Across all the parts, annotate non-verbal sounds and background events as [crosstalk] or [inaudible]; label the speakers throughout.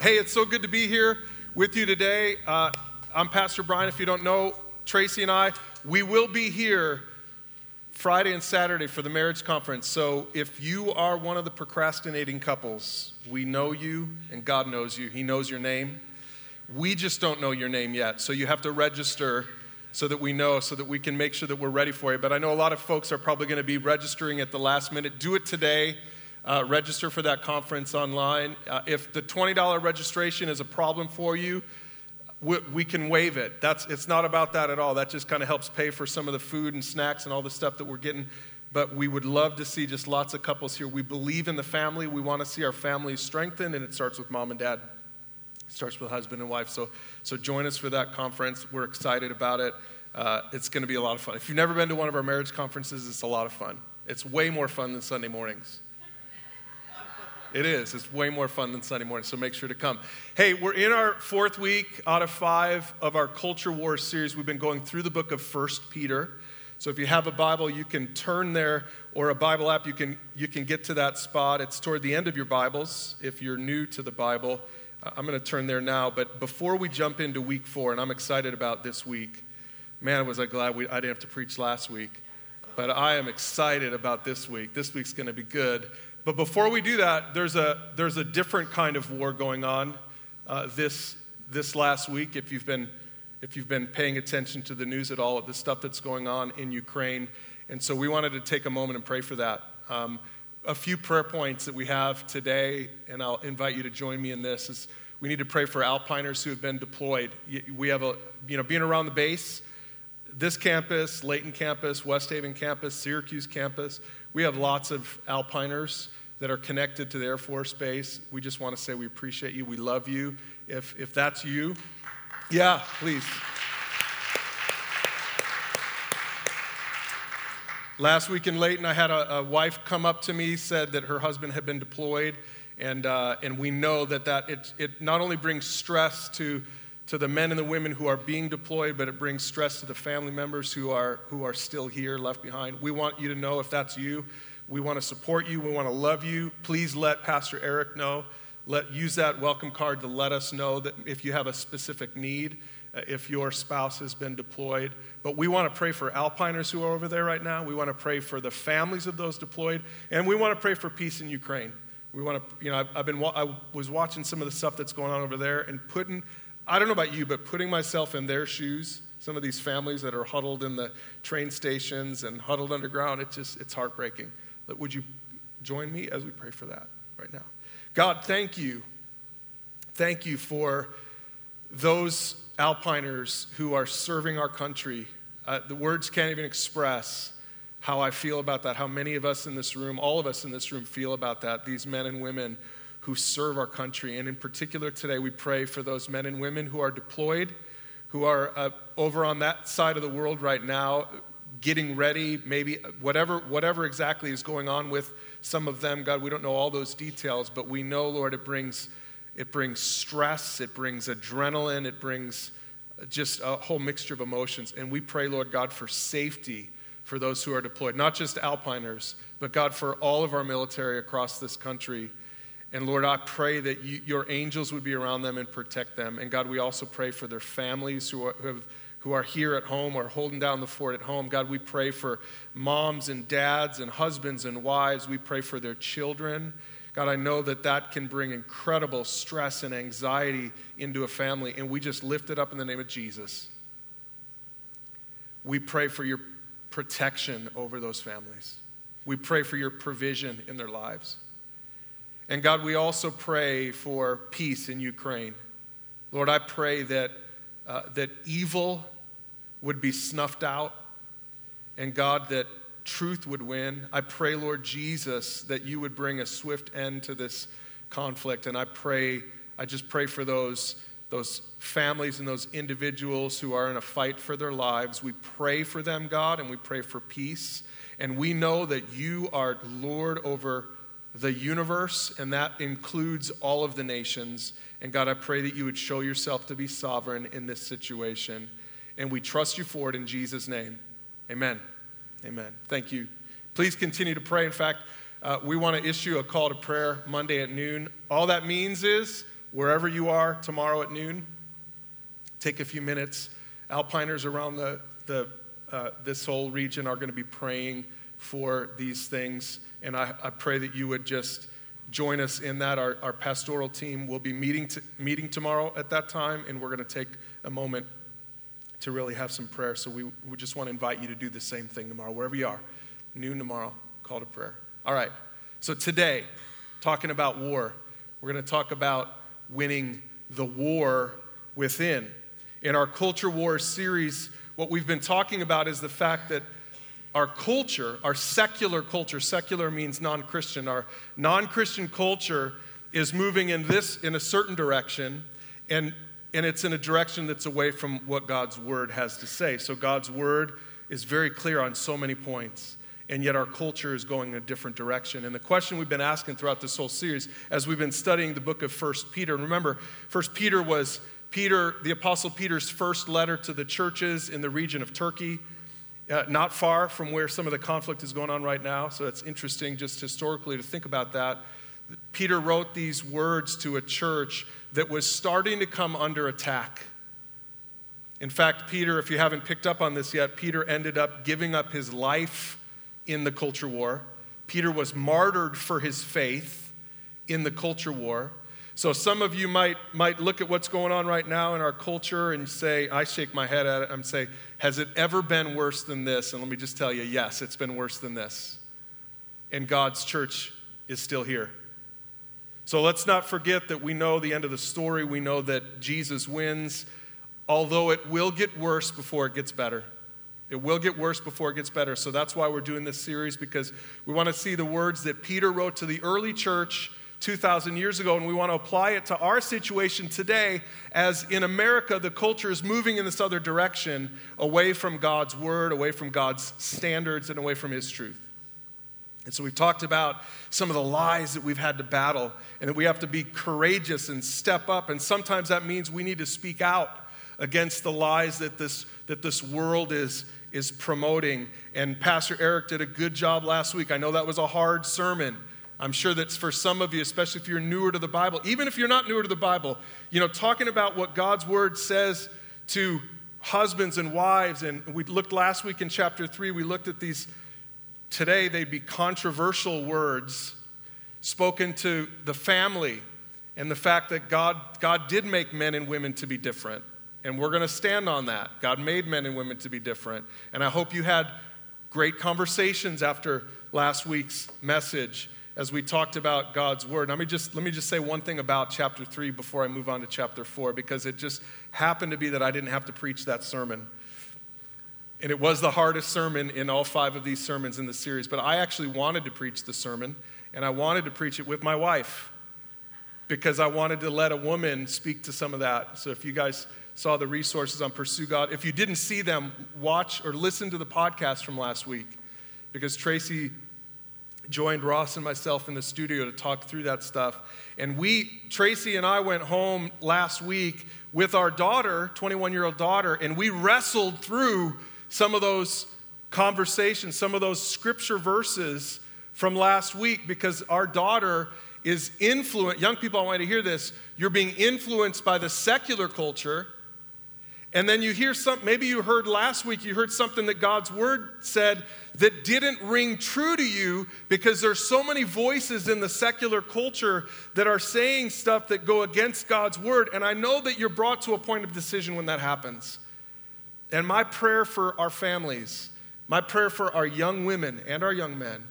Speaker 1: Hey, it's so good to be here with you today. Uh, I'm Pastor Brian. If you don't know, Tracy and I, we will be here Friday and Saturday for the marriage conference. So if you are one of the procrastinating couples, we know you and God knows you. He knows your name. We just don't know your name yet. So you have to register so that we know, so that we can make sure that we're ready for you. But I know a lot of folks are probably going to be registering at the last minute. Do it today uh, register for that conference online. Uh, if the $20 registration is a problem for you, we, we, can waive it. That's, it's not about that at all. That just kind of helps pay for some of the food and snacks and all the stuff that we're getting. But we would love to see just lots of couples here. We believe in the family. We want to see our families strengthened, and it starts with mom and dad. It starts with husband and wife. So, so join us for that conference. We're excited about it. Uh, it's going to be a lot of fun. If you've never been to one of our marriage conferences, it's a lot of fun. It's way more fun than Sunday mornings. It is. It's way more fun than Sunday morning, so make sure to come. Hey, we're in our fourth week out of five of our Culture War series. We've been going through the book of First Peter. So if you have a Bible, you can turn there, or a Bible app, you can, you can get to that spot. It's toward the end of your Bibles if you're new to the Bible. Uh, I'm going to turn there now. But before we jump into week four, and I'm excited about this week, man, was I glad we, I didn't have to preach last week. But I am excited about this week. This week's going to be good. But before we do that, there's a, there's a different kind of war going on uh, this, this last week. If you've, been, if you've been paying attention to the news at all, the stuff that's going on in Ukraine. And so we wanted to take a moment and pray for that. Um, a few prayer points that we have today, and I'll invite you to join me in this, is we need to pray for alpiners who have been deployed. We have a, you know, being around the base, this campus, Layton campus, West Haven campus, Syracuse campus, we have lots of alpiners that are connected to the Air Force Base. We just want to say we appreciate you. We love you. If, if that's you, yeah, please. Last week in Layton, I had a, a, wife come up to me, said that her husband had been deployed, and, uh, and we know that, that it, it not only brings stress to, to the men and the women who are being deployed, but it brings stress to the family members who are, who are still here, left behind. We want you to know if that's you, we want to support you. We want to love you. Please let Pastor Eric know. Let, use that welcome card to let us know that if you have a specific need, uh, if your spouse has been deployed. But we want to pray for alpiners who are over there right now. We want to pray for the families of those deployed. And we want to pray for peace in Ukraine. We want to, you know, I've, I've been, I was watching some of the stuff that's going on over there and putting, I don't know about you, but putting myself in their shoes some of these families that are huddled in the train stations and huddled underground, it's just, it's heartbreaking. Would you join me as we pray for that right now? God, thank you. Thank you for those alpiners who are serving our country. Uh, the words can't even express how I feel about that, how many of us in this room, all of us in this room, feel about that, these men and women who serve our country. And in particular, today, we pray for those men and women who are deployed, who are uh, over on that side of the world right now, getting ready, maybe uh, whatever, whatever exactly is going on with some of them. God, we don't know all those details, but we know, Lord, it brings, it brings stress, it brings adrenaline, it brings uh, just a whole mixture of emotions. And we pray, Lord God, for safety for those who are deployed, not just alpiners, but God, for all of our military across this country. And Lord, I pray that you, your angels would be around them and protect them. And God, we also pray for their families who, are, who have who are here at home or holding down the fort at home. God, we pray for moms and dads and husbands and wives. We pray for their children. God, I know that that can bring incredible stress and anxiety into a family, and we just lift it up in the name of Jesus. We pray for your protection over those families. We pray for your provision in their lives. And God, we also pray for peace in Ukraine. Lord, I pray that uh, that evil would be snuffed out, and God, that truth would win. I pray, Lord Jesus, that you would bring a swift end to this conflict. And I pray, I just pray for those, those families and those individuals who are in a fight for their lives. We pray for them, God, and we pray for peace. And we know that you are Lord over the universe, and that includes all of the nations. And God, I pray that you would show yourself to be sovereign in this situation. And we trust you for it in Jesus' name. Amen. Amen. Thank you. Please continue to pray. In fact, uh, we want to issue a call to prayer Monday at noon. All that means is wherever you are tomorrow at noon, take a few minutes. Alpiners around the, the, uh, this whole region are going to be praying for these things. And I, I pray that you would just join us in that. Our, our pastoral team will be meeting, meeting tomorrow at that time, and we're going to take a moment to really have some prayer. So we, we just want to invite you to do the same thing tomorrow, wherever you are. Noon tomorrow, call to prayer. All right. So today, talking about war, we're going to talk about winning the war within. In our Culture War series, what we've been talking about is the fact that our culture, our secular culture, secular means non Christian, our non Christian culture is moving in this, in a certain direction, and, and it's in a direction that's away from what God's word has to say. So God's word is very clear on so many points and yet our culture is going in a different direction. And the question we've been asking throughout this whole series, as we've been studying the book of First Peter, and remember, First Peter was Peter, the Apostle Peter's first letter to the churches in the region of Turkey, uh, not far from where some of the conflict is going on right now. So it's interesting just historically to think about that. Peter wrote these words to a church that was starting to come under attack. In fact, Peter, if you haven't picked up on this yet, Peter ended up giving up his life in the culture war. Peter was martyred for his faith in the culture war. So some of you might, might look at what's going on right now in our culture and say, I shake my head at it and say, has it ever been worse than this? And let me just tell you, yes, it's been worse than this. And God's church is still here. So let's not forget that we know the end of the story. We know that Jesus wins, although it will get worse before it gets better. It will get worse before it gets better. So that's why we're doing this series because we want to see the words that Peter wrote to the early church 2,000 years ago, and we want to apply it to our situation today as in America, the culture is moving in this other direction away from God's word, away from God's standards, and away from His truth. And so we've talked about some of the lies that we've had to battle, and that we have to be courageous and step up. And sometimes that means we need to speak out against the lies that this, that this world is, is promoting. And Pastor Eric did a good job last week. I know that was a hard sermon. I'm sure that's for some of you, especially if you're newer to the Bible, even if you're not newer to the Bible, you know, talking about what God's word says to husbands and wives. And we looked last week in chapter three, we looked at these, today they'd be controversial words spoken to the family and the fact that God, God did make men and women to be different. And we're going to stand on that. God made men and women to be different. And I hope you had great conversations after last week's message as we talked about God's word. Let me just let me just say one thing about chapter 3 before I move on to chapter 4 because it just happened to be that I didn't have to preach that sermon. And it was the hardest sermon in all five of these sermons in the series, but I actually wanted to preach the sermon and I wanted to preach it with my wife because I wanted to let a woman speak to some of that. So if you guys saw the resources on Pursue God. If you didn't see them, watch or listen to the podcast from last week because Tracy joined Ross and myself in the studio to talk through that stuff. And we, Tracy and I, went home last week with our daughter, 21 year old daughter, and we wrestled through some of those conversations, some of those scripture verses from last week because our daughter is influenced. Young people, I want you to hear this. You're being influenced by the secular culture and then you hear some, maybe you heard last week, you heard something that God's word said that didn't ring true to you because there's so many voices in the secular culture that are saying stuff that go against God's word. And I know that you're brought to a point of decision when that happens. And my prayer for our families, my prayer for our young women and our young men,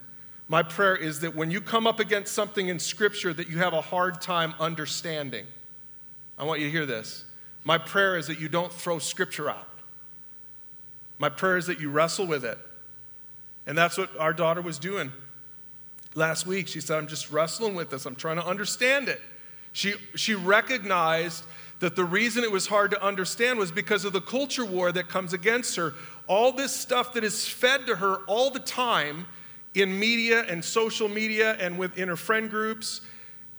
Speaker 1: my prayer is that when you come up against something in Scripture that you have a hard time understanding, I want you to hear this my prayer is that you don't throw scripture out. My prayer is that you wrestle with it. And that's what our daughter was doing last week. She said, I'm just wrestling with this, I'm trying to understand it. She, she recognized that the reason it was hard to understand was because of the culture war that comes against her. All this stuff that is fed to her all the time in media and social media and within her friend groups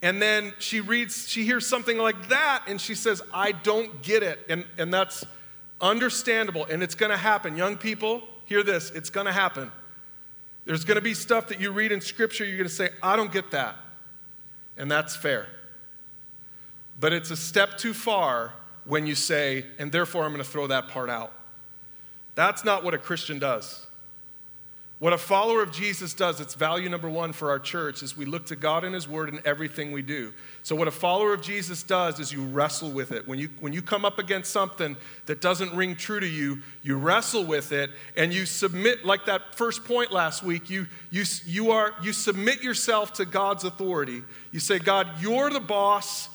Speaker 1: and then she reads, she hears something like that, and she says, I don't get it. And, and that's understandable, and it's gonna happen. Young people, hear this, it's gonna happen. There's gonna be stuff that you read in Scripture, you're gonna say, I don't get that. And that's fair. But it's a step too far when you say, and therefore I'm going to throw that part out. That's not what a Christian does. What a follower of Jesus does, it's value number one for our church, is we look to God and His Word in everything we do. So, what a follower of Jesus does is you wrestle with it. When you, when you come up against something that doesn't ring true to you, you wrestle with it and you submit, like that first point last week, you, you, you, are, you submit yourself to God's authority. You say, God, you're the boss,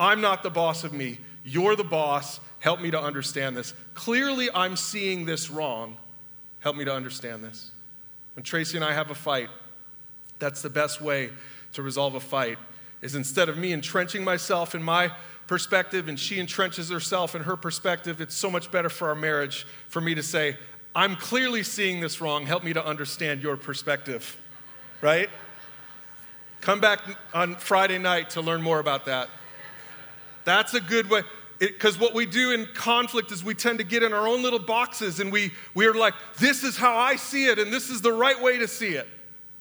Speaker 1: I'm not the boss of me. You're the boss, help me to understand this. Clearly, I'm seeing this wrong. Help me to understand this. When Tracy and I have a fight, that's the best way to resolve a fight, is instead of me entrenching myself in my perspective and she entrenches herself in her perspective, it's so much better for our marriage for me to say, I'm clearly seeing this wrong. Help me to understand your perspective, right? Come back on Friday night to learn more about that. That's a good way because what we do in conflict is we tend to get in our own little boxes and we, we are like, this is how I see it and this is the right way to see it.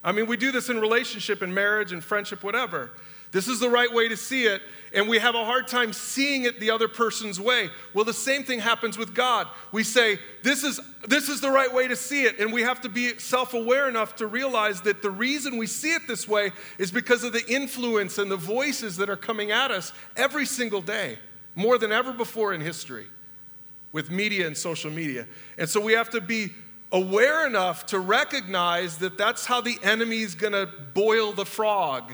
Speaker 1: I mean, we do this in relationship and marriage and friendship, whatever. This is the right way to see it, and we have a hard time seeing it the other person's way. Well, the same thing happens with God. We say, this is, this is the right way to see it, and we have to be self aware enough to realize that the reason we see it this way is because of the influence and the voices that are coming at us every single day more than ever before in history with media and social media. And so we have to be aware enough to recognize that that's how the enemy's going to boil the frog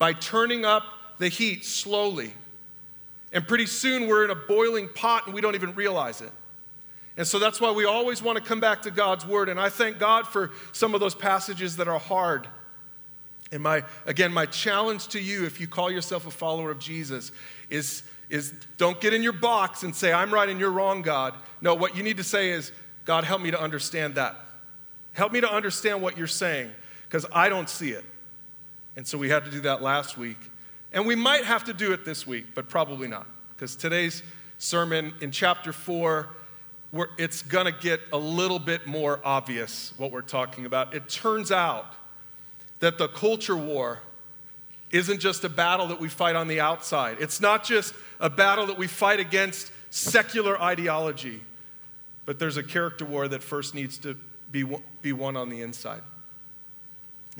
Speaker 1: by turning up the heat slowly. And pretty soon we're in a boiling pot and we don't even realize it. And so that's why we always want to come back to God's word. And I thank God for some of those passages that are hard. And my, again, my challenge to you, if you call yourself a follower of Jesus, is is don't get in your box and say, I'm right and you're wrong, God. No, what you need to say is, God, help me to understand that. Help me to understand what you're saying, because I don't see it. And so we had to do that last week. And we might have to do it this week, but probably not, because today's sermon in chapter 4, it's going to get a little bit more obvious what we're talking about. It turns out that the culture war isn't just a battle that we fight on the outside. It's not just a battle that we fight against secular ideology, but there's a character war that first needs to be, be won on the inside.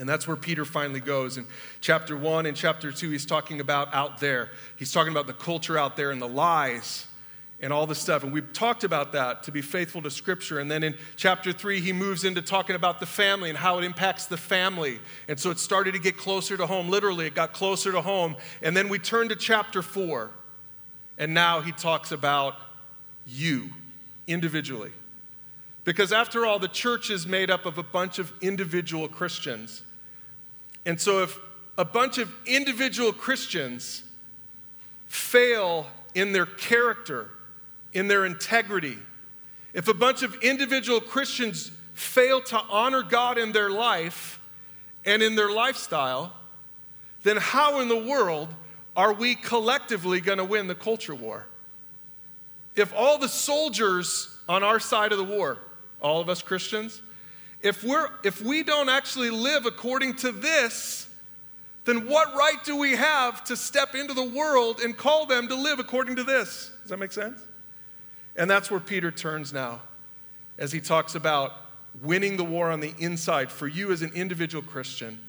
Speaker 1: And that's where Peter finally goes. In chapter one and chapter two, he's talking about out there. He's talking about the culture out there and the lies and all this stuff. And we've talked about that to be faithful to Scripture. And then in chapter three, he moves into talking about the family and how it impacts the family. And so it started to get closer to home. Literally, it got closer to home. And then we turn to chapter four. And now he talks about you individually. Because after all, the church is made up of a bunch of individual Christians. And so if a bunch of individual Christians fail in their character, in their integrity. If a bunch of individual Christians fail to honor God in their life and in their lifestyle, then how in the world are we collectively going to win the culture war? If all the soldiers on our side of the war, all of us Christians, if, we're, if we don't actually live according to this, then what right do we have to step into the world and call them to live according to this? Does that make sense? And that's where Peter turns now as he talks about winning the war on the inside for you as an individual Christian.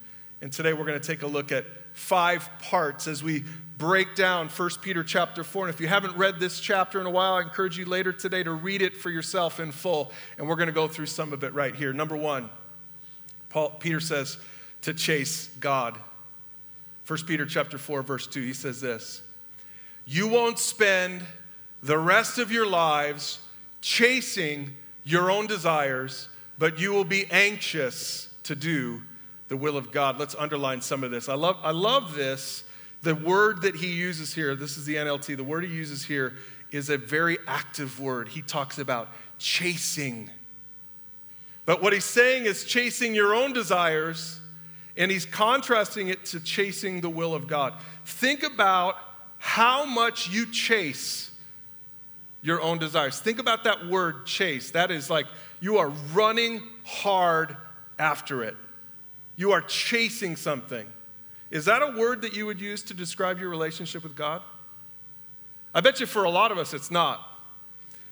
Speaker 1: And today we're going to take a look at five parts as we break down 1 Peter chapter 4. And if you haven't read this chapter in a while, I encourage you later today to read it for yourself in full. And we're going to go through some of it right here. Number one, Paul, Peter says to chase God. 1 Peter chapter 4, verse 2, he says this You won't spend the rest of your lives chasing your own desires, but you will be anxious to do the will of God. Let's underline some of this. I love, I love this. The word that he uses here, this is the NLT, the word he uses here is a very active word. He talks about chasing. But what he's saying is chasing your own desires, and he's contrasting it to chasing the will of God. Think about how much you chase your own desires. Think about that word chase. That is like you are running hard after it, you are chasing something. Is that a word that you would use to describe your relationship with God? I bet you for a lot of us it's not.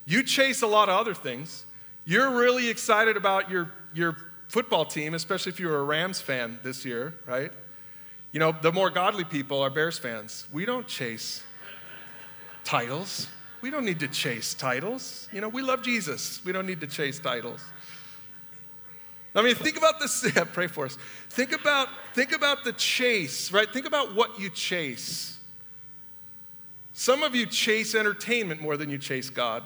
Speaker 1: You chase a lot of other things. You're really excited about your, your football team, especially if you're a Rams fan this year, right? You know, the more godly people are Bears fans. We don't chase titles. We don't need to chase titles. You know, we love Jesus. We don't need to chase titles. I mean, think about this. [laughs] Yeah, pray for us. Think about, think about the chase, right? Think about what you chase. Some of you chase entertainment more than you chase God.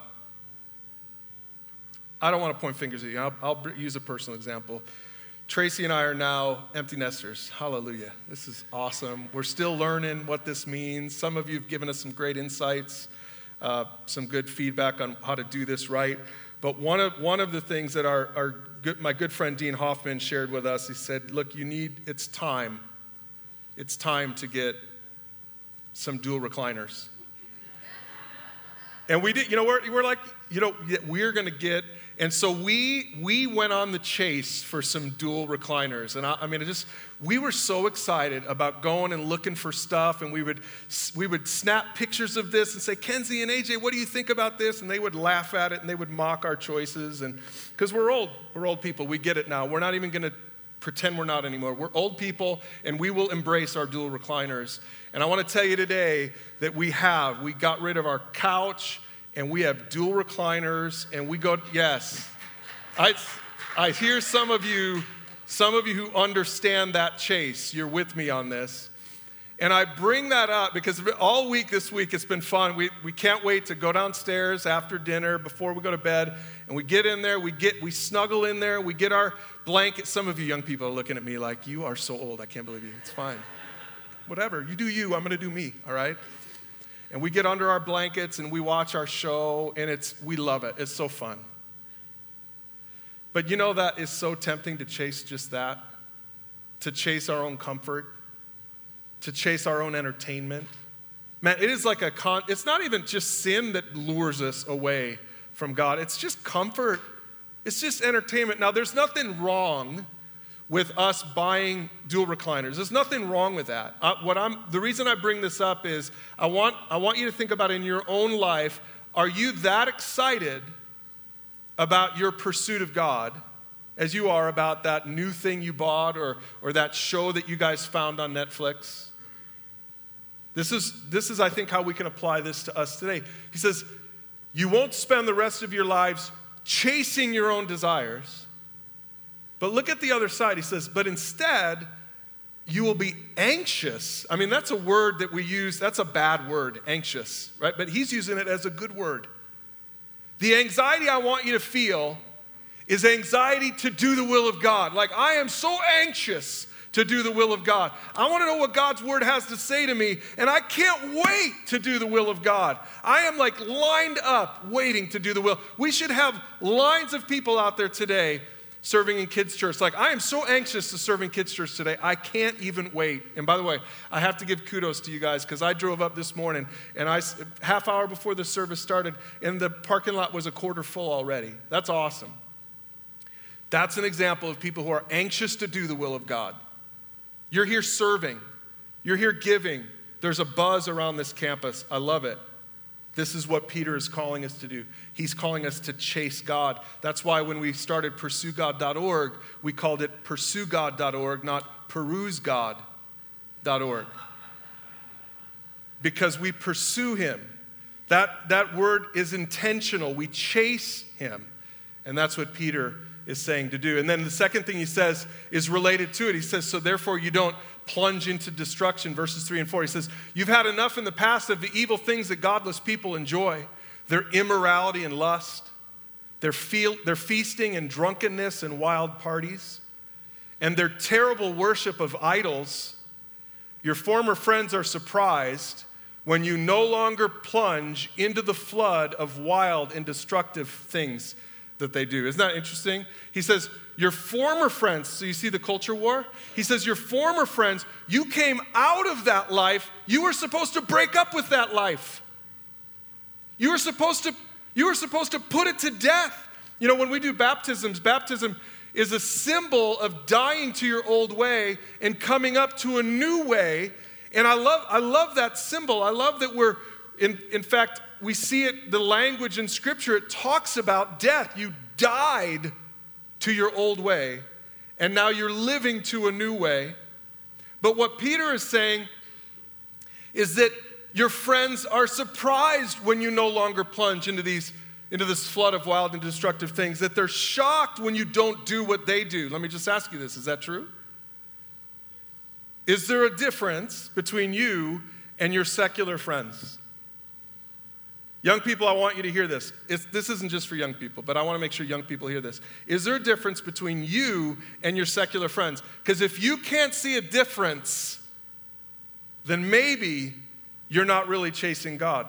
Speaker 1: I don't want to point fingers at you. I'll, I'll use a personal example. Tracy and I are now empty nesters. Hallelujah. This is awesome. We're still learning what this means. Some of you have given us some great insights, uh, some good feedback on how to do this right. But one of, one of the things that our, our good, my good friend Dean Hoffman shared with us, he said, Look, you need, it's time. It's time to get some dual recliners. And we did, you know, we're, we're like, you know, we're going to get and so we, we went on the chase for some dual recliners. And I, I mean, it just, we were so excited about going and looking for stuff. And we would, we would snap pictures of this and say, Kenzie and AJ, what do you think about this? And they would laugh at it and they would mock our choices. And because we're old, we're old people. We get it now. We're not even going to pretend we're not anymore. We're old people and we will embrace our dual recliners. And I want to tell you today that we have, we got rid of our couch and we have dual recliners, and we go, yes. I, I hear some of you, some of you who understand that chase. You're with me on this. And I bring that up because all week this week it's been fun. We, we can't wait to go downstairs after dinner, before we go to bed, and we get in there, we get we snuggle in there, we get our blanket. Some of you young people are looking at me like, you are so old, I can't believe you. It's fine. Whatever. You do you, I'm gonna do me, all right? And we get under our blankets and we watch our show and it's we love it. It's so fun. But you know that is so tempting to chase just that, to chase our own comfort, to chase our own entertainment. Man, it is like a con it's not even just sin that lures us away from God. It's just comfort. It's just entertainment. Now there's nothing wrong with us buying dual recliners. There's nothing wrong with that. Uh, what I'm, the reason I bring this up is I want, I want you to think about in your own life are you that excited about your pursuit of God as you are about that new thing you bought or, or that show that you guys found on Netflix? This is, this is, I think, how we can apply this to us today. He says, You won't spend the rest of your lives chasing your own desires but look at the other side. He says, But instead, you will be anxious. I mean, that's a word that we use, that's a bad word, anxious, right? But he's using it as a good word. The anxiety I want you to feel is anxiety to do the will of God. Like, I am so anxious to do the will of God. I want to know what God's word has to say to me, and I can't wait to do the will of God. I am like lined up waiting to do the will. We should have lines of people out there today serving in kids' church. Like, I am so anxious to serve in kids' church today. I can't even wait. And by the way, I have to give kudos to you guys because I drove up this morning and I, half hour before the service started, and the parking lot was a quarter full already. That's awesome. That's an example of people who are anxious to do the will of God. You're here serving, you're here giving. There's a buzz around this campus. I love it. This is what Peter is calling us to do. He's calling us to chase God. That's why when we started pursuegod.org, we called it pursuegod.org, not perusegod.org. Because we pursue Him. That, that word is intentional. We chase Him. And that's what Peter is saying to do. And then the second thing he says is related to it. He says, So therefore, you don't plunge into destruction. Verses 3 and 4. He says, You've had enough in the past of the evil things that godless people enjoy their immorality and lust, their, feel, their feasting and drunkenness and wild parties, and their terrible worship of idols. Your former friends are surprised when you no longer plunge into the flood of wild and destructive things that they do. Isn't that interesting? He says, Your former friends, so you see the culture war? He says, Your former friends, you came out of that life. You were supposed to break up with that life. You were supposed to, you were supposed to put it to death. You know, when we do baptisms, baptism is a symbol of dying to your old way and coming up to a new way. And I love, I love that symbol. I love that we're In, in fact, we see it, the language in Scripture, it talks about death. You died to your old way, and now you're living to a new way. But what Peter is saying is that your friends are surprised when you no longer plunge into these into this flood of wild and destructive things, that they're shocked when you don't do what they do. Let me just ask you this is that true? Is there a difference between you and your secular friends? Young people, I want you to hear this. It's, this isn't just for young people, but I want to make sure young people hear this. Is there a difference between you and your secular friends? Because if you can't see a difference, then maybe you're not really chasing God.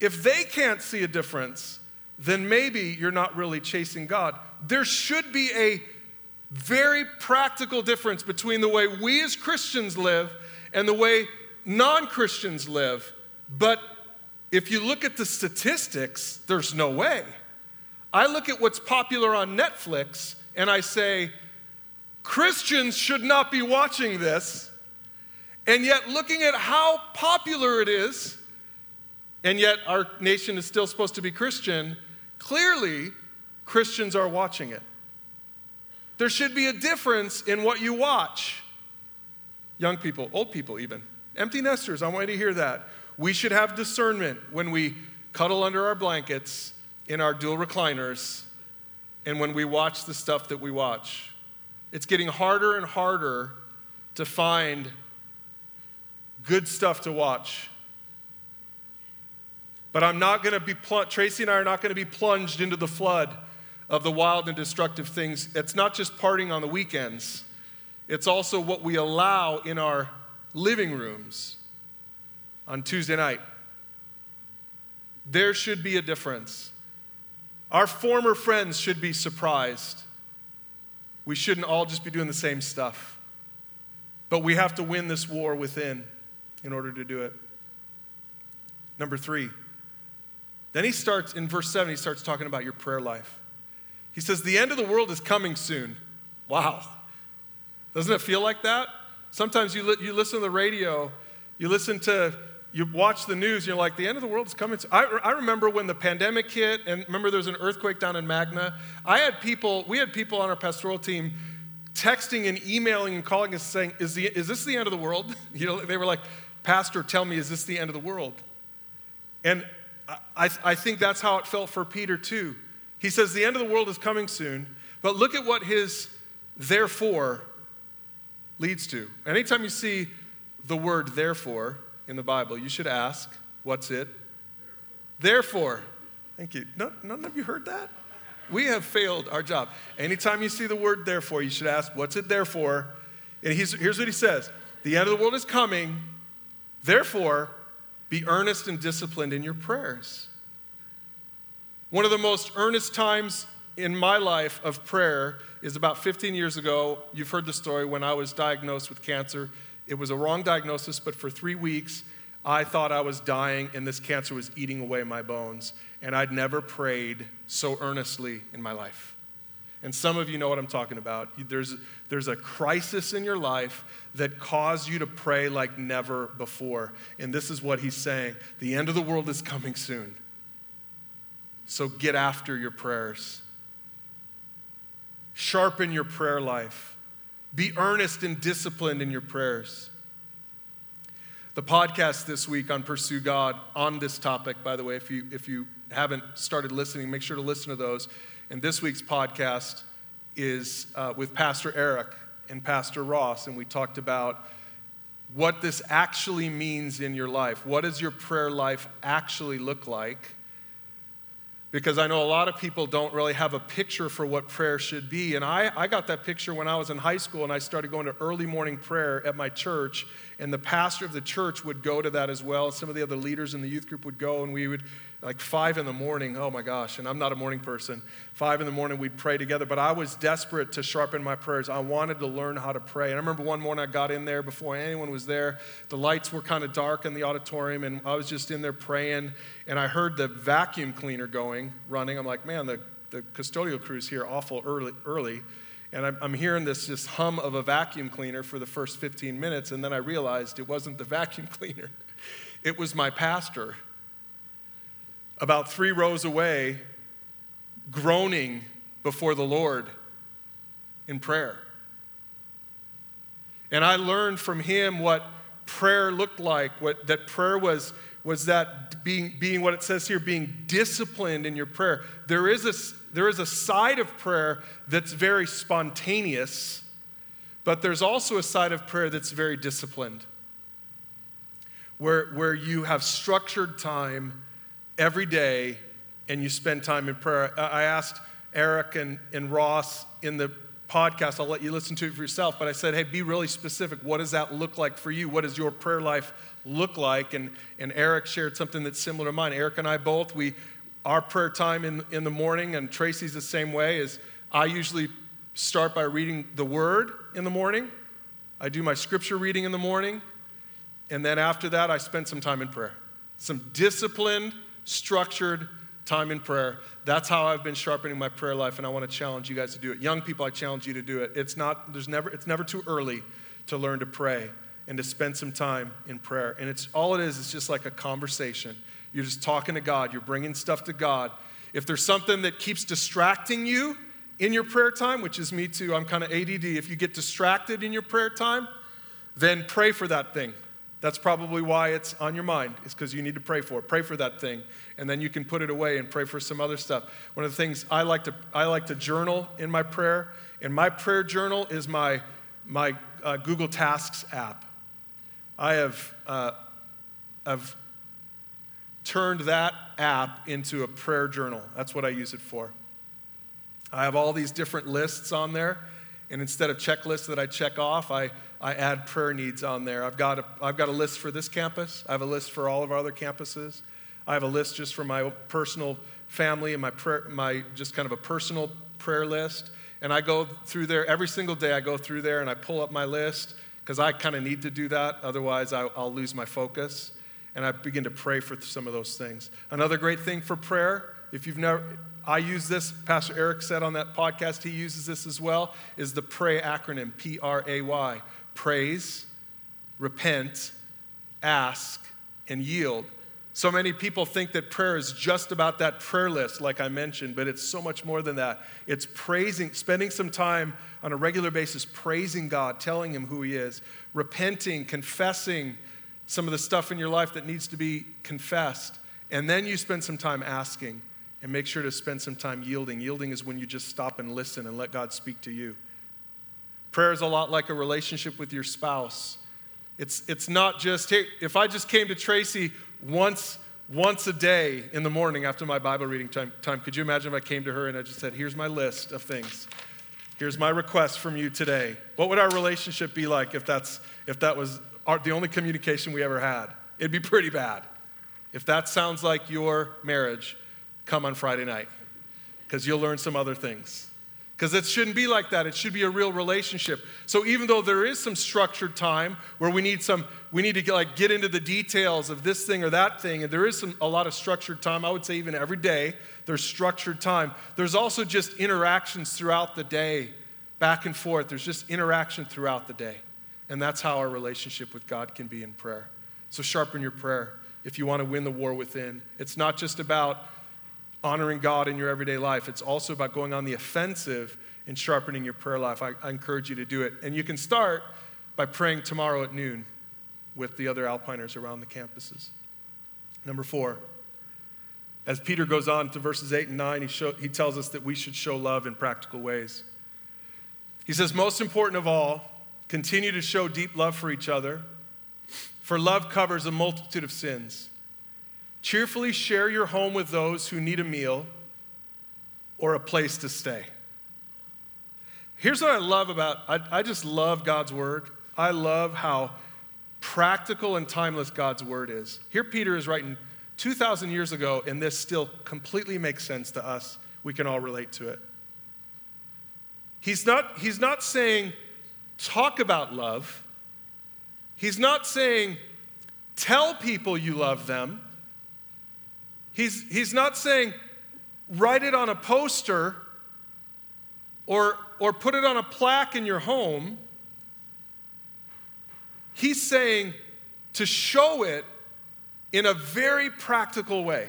Speaker 1: If they can't see a difference, then maybe you're not really chasing God. There should be a very practical difference between the way we as Christians live and the way non Christians live. But if you look at the statistics, there's no way. I look at what's popular on Netflix and I say, Christians should not be watching this. And yet, looking at how popular it is, and yet our nation is still supposed to be Christian, clearly Christians are watching it. There should be a difference in what you watch. Young people, old people, even. Empty nesters, I want you to hear that. We should have discernment when we cuddle under our blankets in our dual recliners and when we watch the stuff that we watch. It's getting harder and harder to find good stuff to watch. But I'm not going to be, pl- Tracy and I are not going to be plunged into the flood of the wild and destructive things. It's not just partying on the weekends, it's also what we allow in our living rooms on Tuesday night. There should be a difference. Our former friends should be surprised. We shouldn't all just be doing the same stuff. But we have to win this war within in order to do it. Number three. Then he starts, in verse 7, he starts talking about your prayer life. He says, The end of the world is coming soon. Wow. Doesn't it feel like that? Sometimes you, li- you listen to the radio, you listen to you watch the news, you're like, the end of the world is coming. I, I remember when the pandemic hit, and remember there was an earthquake down in Magna. I had people, we had people on our pastoral team texting and emailing and calling us saying, is, the, is this the end of the world? [laughs] You know, they were like, Pastor, tell me, is this the end of the world? And I, I think that's how it felt for Peter too. He says, the end of the world is coming soon, but look at what his therefore leads to. Anytime you see the word therefore, in the Bible, you should ask, what's it? Therefore. Therefore. Thank you. No, none of you heard that? We have failed our job. Anytime you see the word therefore, you should ask, what's it there for? And here's what he says The end of the world is coming. Therefore, be earnest and disciplined in your prayers. One of the most earnest times in my life of prayer is about 15 years ago. You've heard the story when I was diagnosed with cancer it was a wrong diagnosis, but for three weeks, I thought I was dying and this cancer was eating away my bones. And I'd never prayed so earnestly in my life. And some of you know what I'm talking about. There's, there's a crisis in your life that caused you to pray like never before. And this is what he's saying the end of the world is coming soon. So get after your prayers, sharpen your prayer life. Be earnest and disciplined in your prayers. The podcast this week on Pursue God on this topic, by the way, if you, if you haven't started listening, make sure to listen to those. And this week's podcast is uh, with Pastor Eric and Pastor Ross, and we talked about what this actually means in your life. What does your prayer life actually look like? Because I know a lot of people don't really have a picture for what prayer should be. And I, I got that picture when I was in high school and I started going to early morning prayer at my church. And the pastor of the church would go to that as well. Some of the other leaders in the youth group would go, and we would like five in the morning. Oh my gosh, and I'm not a morning person. Five in the morning, we'd pray together. But I was desperate to sharpen my prayers. I wanted to learn how to pray. And I remember one morning I got in there before anyone was there. The lights were kind of dark in the auditorium, and I was just in there praying. And I heard the vacuum cleaner going, running. I'm like, man, the, the custodial crew's here awful early. early. And I'm, I'm hearing this, this hum of a vacuum cleaner for the first 15 minutes, and then I realized it wasn't the [laughs] vacuum cleaner. it was my pastor about three rows away groaning before the Lord in prayer. And I learned from him what prayer looked like, what, that prayer was, was that being, being what it says here, being disciplined in your prayer. There is, a, there is a side of prayer that's very spontaneous, but there's also a side of prayer that's very disciplined, where, where you have structured time every day and you spend time in prayer. I asked Eric and, and Ross in the podcast. I'll let you listen to it for yourself. But I said, hey, be really specific. What does that look like for you? What does your prayer life look like? And, and Eric shared something that's similar to mine. Eric and I both, we, our prayer time in, in the morning, and Tracy's the same way, is I usually start by reading the Word in the morning. I do my scripture reading in the morning. And then after that, I spend some time in prayer. Some disciplined, structured time in prayer. That's how I've been sharpening my prayer life, and I want to challenge you guys to do it. Young people, I challenge you to do it. It's not, there's never, it's never too early to learn to pray and to spend some time in prayer. And it's all it is, it's just like a conversation. You're just talking to God, you're bringing stuff to God. If there's something that keeps distracting you in your prayer time, which is me too, I'm kind of ADD. If you get distracted in your prayer time, then pray for that thing. That's probably why it's on your mind, is because you need to pray for it. Pray for that thing, and then you can put it away and pray for some other stuff. One of the things I like to, I like to journal in my prayer, and my prayer journal is my, my uh, Google Tasks app. I have uh, I've turned that app into a prayer journal. That's what I use it for. I have all these different lists on there, and instead of checklists that I check off, I I add prayer needs on there. I've got, a, I've got a list for this campus, I have a list for all of our other campuses. I have a list just for my personal family and my, prayer, my just kind of a personal prayer list. And I go through there every single day. I go through there and I pull up my list because I kind of need to do that. Otherwise, I, I'll lose my focus. And I begin to pray for some of those things. Another great thing for prayer, if you've never, I use this, Pastor Eric said on that podcast, he uses this as well, is the PRAY acronym, P R A Y praise, repent, ask, and yield. So many people think that prayer is just about that prayer list, like I mentioned, but it's so much more than that. It's praising, spending some time on a regular basis praising God, telling Him who He is, repenting, confessing some of the stuff in your life that needs to be confessed. And then you spend some time asking and make sure to spend some time yielding. Yielding is when you just stop and listen and let God speak to you. Prayer is a lot like a relationship with your spouse. It's, it's not just, hey, if I just came to Tracy once, once a day in the morning after my Bible reading time, time, could you imagine if I came to her and I just said, here's my list of things. Here's my request from you today. What would our relationship be like if, that's, if that was our, the only communication we ever had? It'd be pretty bad. If that sounds like your marriage, come on Friday night because you'll learn some other things. Because it shouldn't be like that. It should be a real relationship. So even though there is some structured time where we need some, we need to get, like get into the details of this thing or that thing, and there is some a lot of structured time. I would say even every day there's structured time. There's also just interactions throughout the day, back and forth. There's just interaction throughout the day, and that's how our relationship with God can be in prayer. So sharpen your prayer if you want to win the war within. It's not just about honoring God in your everyday life. It's also about going on the offensive and sharpening your prayer life. I, I, encourage you to do it. And you can start by praying tomorrow at noon with the other Alpiners around the campuses. Number four, as Peter goes on to verses 8 and 9, he, show, he tells us that we should show love in practical ways. He says, Most important of all, continue to show deep love for each other, for love covers a multitude of sins. Cheerfully share your home with those who need a meal or a place to stay. Here's what I love about I, I just love God's word. I love how practical and timeless God's word is. Here Peter is writing 2,000 years ago, and this still completely makes sense to us. We can all relate to it. He's not, he's not saying, talk about love. He's not saying, tell people you love them. He's, he's not saying write it on a poster or, or put it on a plaque in your home. He's saying to show it in a very practical way.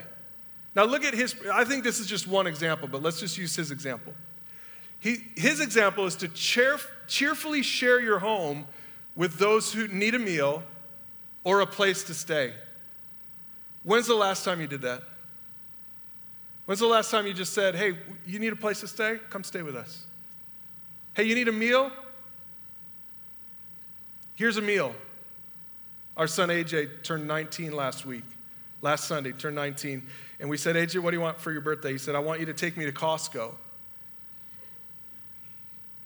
Speaker 1: Now, look at his, I think this is just one example, but let's just use his example. He, his example is to cheer, cheerfully share your home with those who need a meal or a place to stay. When's the last time you did that? When's the last time you just said, hey, you need a place to stay? Come stay with us. Hey, you need a meal? Here's a meal. Our son AJ turned 19 last week, last Sunday, turned 19. And we said, AJ, what do you want for your birthday? He said, I want you to take me to Costco.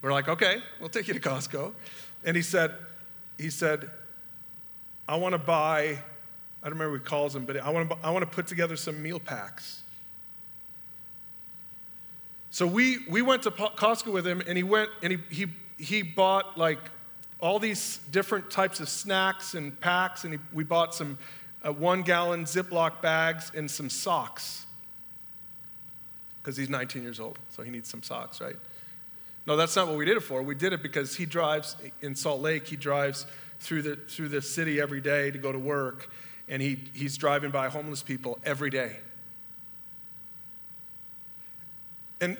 Speaker 1: We're like, okay, we'll take you to Costco. And he said, he said, I want to buy, I don't remember what he calls them, but I want to, I want to put together some meal packs. So we, we went to Costco with him, and he went and he, he, he bought like all these different types of snacks and packs, and he, we bought some uh, one gallon Ziploc bags and some socks. Because he's 19 years old, so he needs some socks, right? No, that's not what we did it for. We did it because he drives in Salt Lake, he drives through the, through the city every day to go to work, and he, he's driving by homeless people every day. And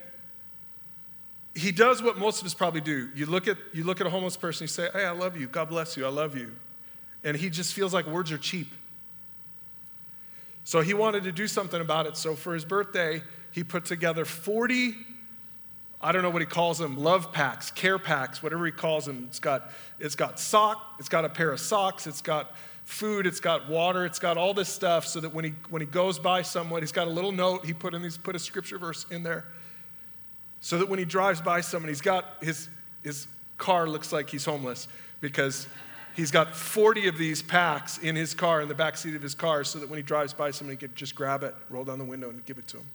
Speaker 1: he does what most of us probably do. You look at, you look at a homeless person, you say, Hey, I love you. God bless you. I love you. And he just feels like words are cheap. So he wanted to do something about it. So for his birthday, he put together 40 I don't know what he calls them, love packs, care packs, whatever he calls them. It's got, it's got sock, it's got a pair of socks, it's got food, it's got water, it's got all this stuff so that when he, when he goes by someone, he's got a little note, he put in these, put a scripture verse in there. So that when he drives by someone, he's got his, his car looks like he's homeless because he's got 40 of these packs in his car, in the back seat of his car, so that when he drives by someone, he can just grab it, roll down the window, and give it to him.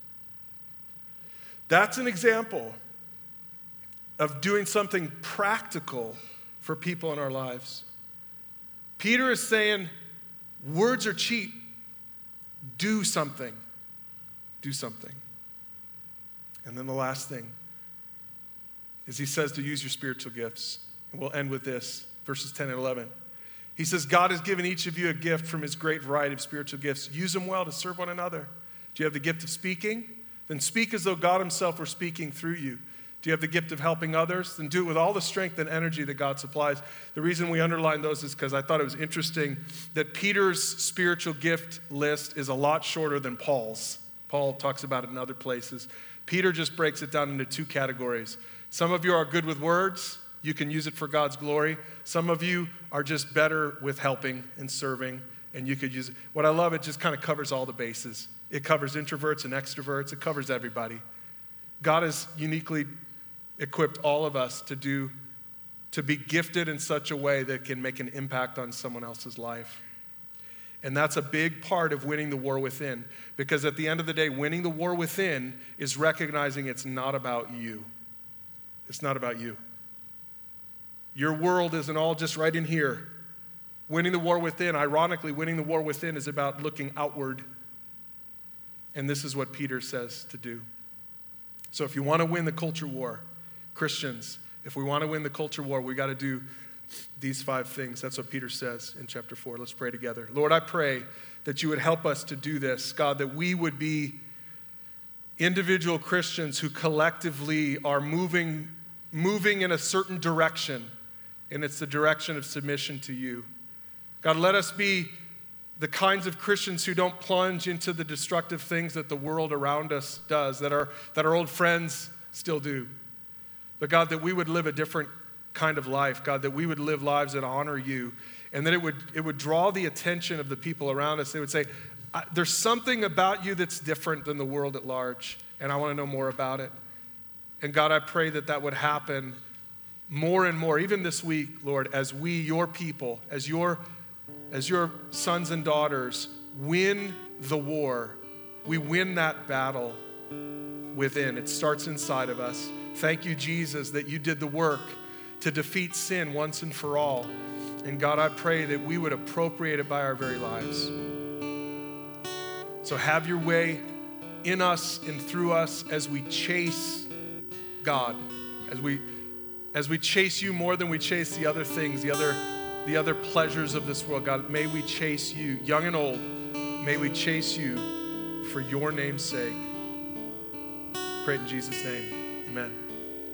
Speaker 1: That's an example of doing something practical for people in our lives. Peter is saying, words are cheap. Do something. Do something. And then the last thing is he says to use your spiritual gifts. And we'll end with this verses 10 and 11. He says, God has given each of you a gift from his great variety of spiritual gifts. Use them well to serve one another. Do you have the gift of speaking? Then speak as though God himself were speaking through you. Do you have the gift of helping others? Then do it with all the strength and energy that God supplies. The reason we underline those is because I thought it was interesting that Peter's spiritual gift list is a lot shorter than Paul's. Paul talks about it in other places. Peter just breaks it down into two categories. Some of you are good with words, you can use it for God's glory. Some of you are just better with helping and serving, and you could use it. What I love, it just kind of covers all the bases. It covers introverts and extroverts, it covers everybody. God has uniquely equipped all of us to do to be gifted in such a way that can make an impact on someone else's life. And that's a big part of winning the war within. Because at the end of the day, winning the war within is recognizing it's not about you. It's not about you. Your world isn't all just right in here. Winning the war within, ironically, winning the war within is about looking outward. And this is what Peter says to do. So if you want to win the culture war, Christians, if we want to win the culture war, we got to do these five things. That's what Peter says in chapter 4. Let's pray together. Lord, I pray that you would help us to do this, God, that we would be individual Christians who collectively are moving, moving in a certain direction, and it's the direction of submission to you. God, let us be the kinds of Christians who don't plunge into the destructive things that the world around us does, that our, that our old friends still do. But God, that we would live a different kind of life, God, that we would live lives that honor you, and that it would, it would draw the attention of the people around us. They would say, There's something about you that's different than the world at large, and I want to know more about it. And God, I pray that that would happen more and more, even this week, Lord, as we, your people, as your, as your sons and daughters, win the war. We win that battle within. It starts inside of us. Thank you, Jesus, that you did the work to defeat sin once and for all. And God, I pray that we would appropriate it by our very lives. So have your way in us and through us as we chase God, as we as we chase you more than we chase the other things, the other the other pleasures of this world. God, may we chase you, young and old. May we chase you for your name's sake. Pray in Jesus' name. Amen.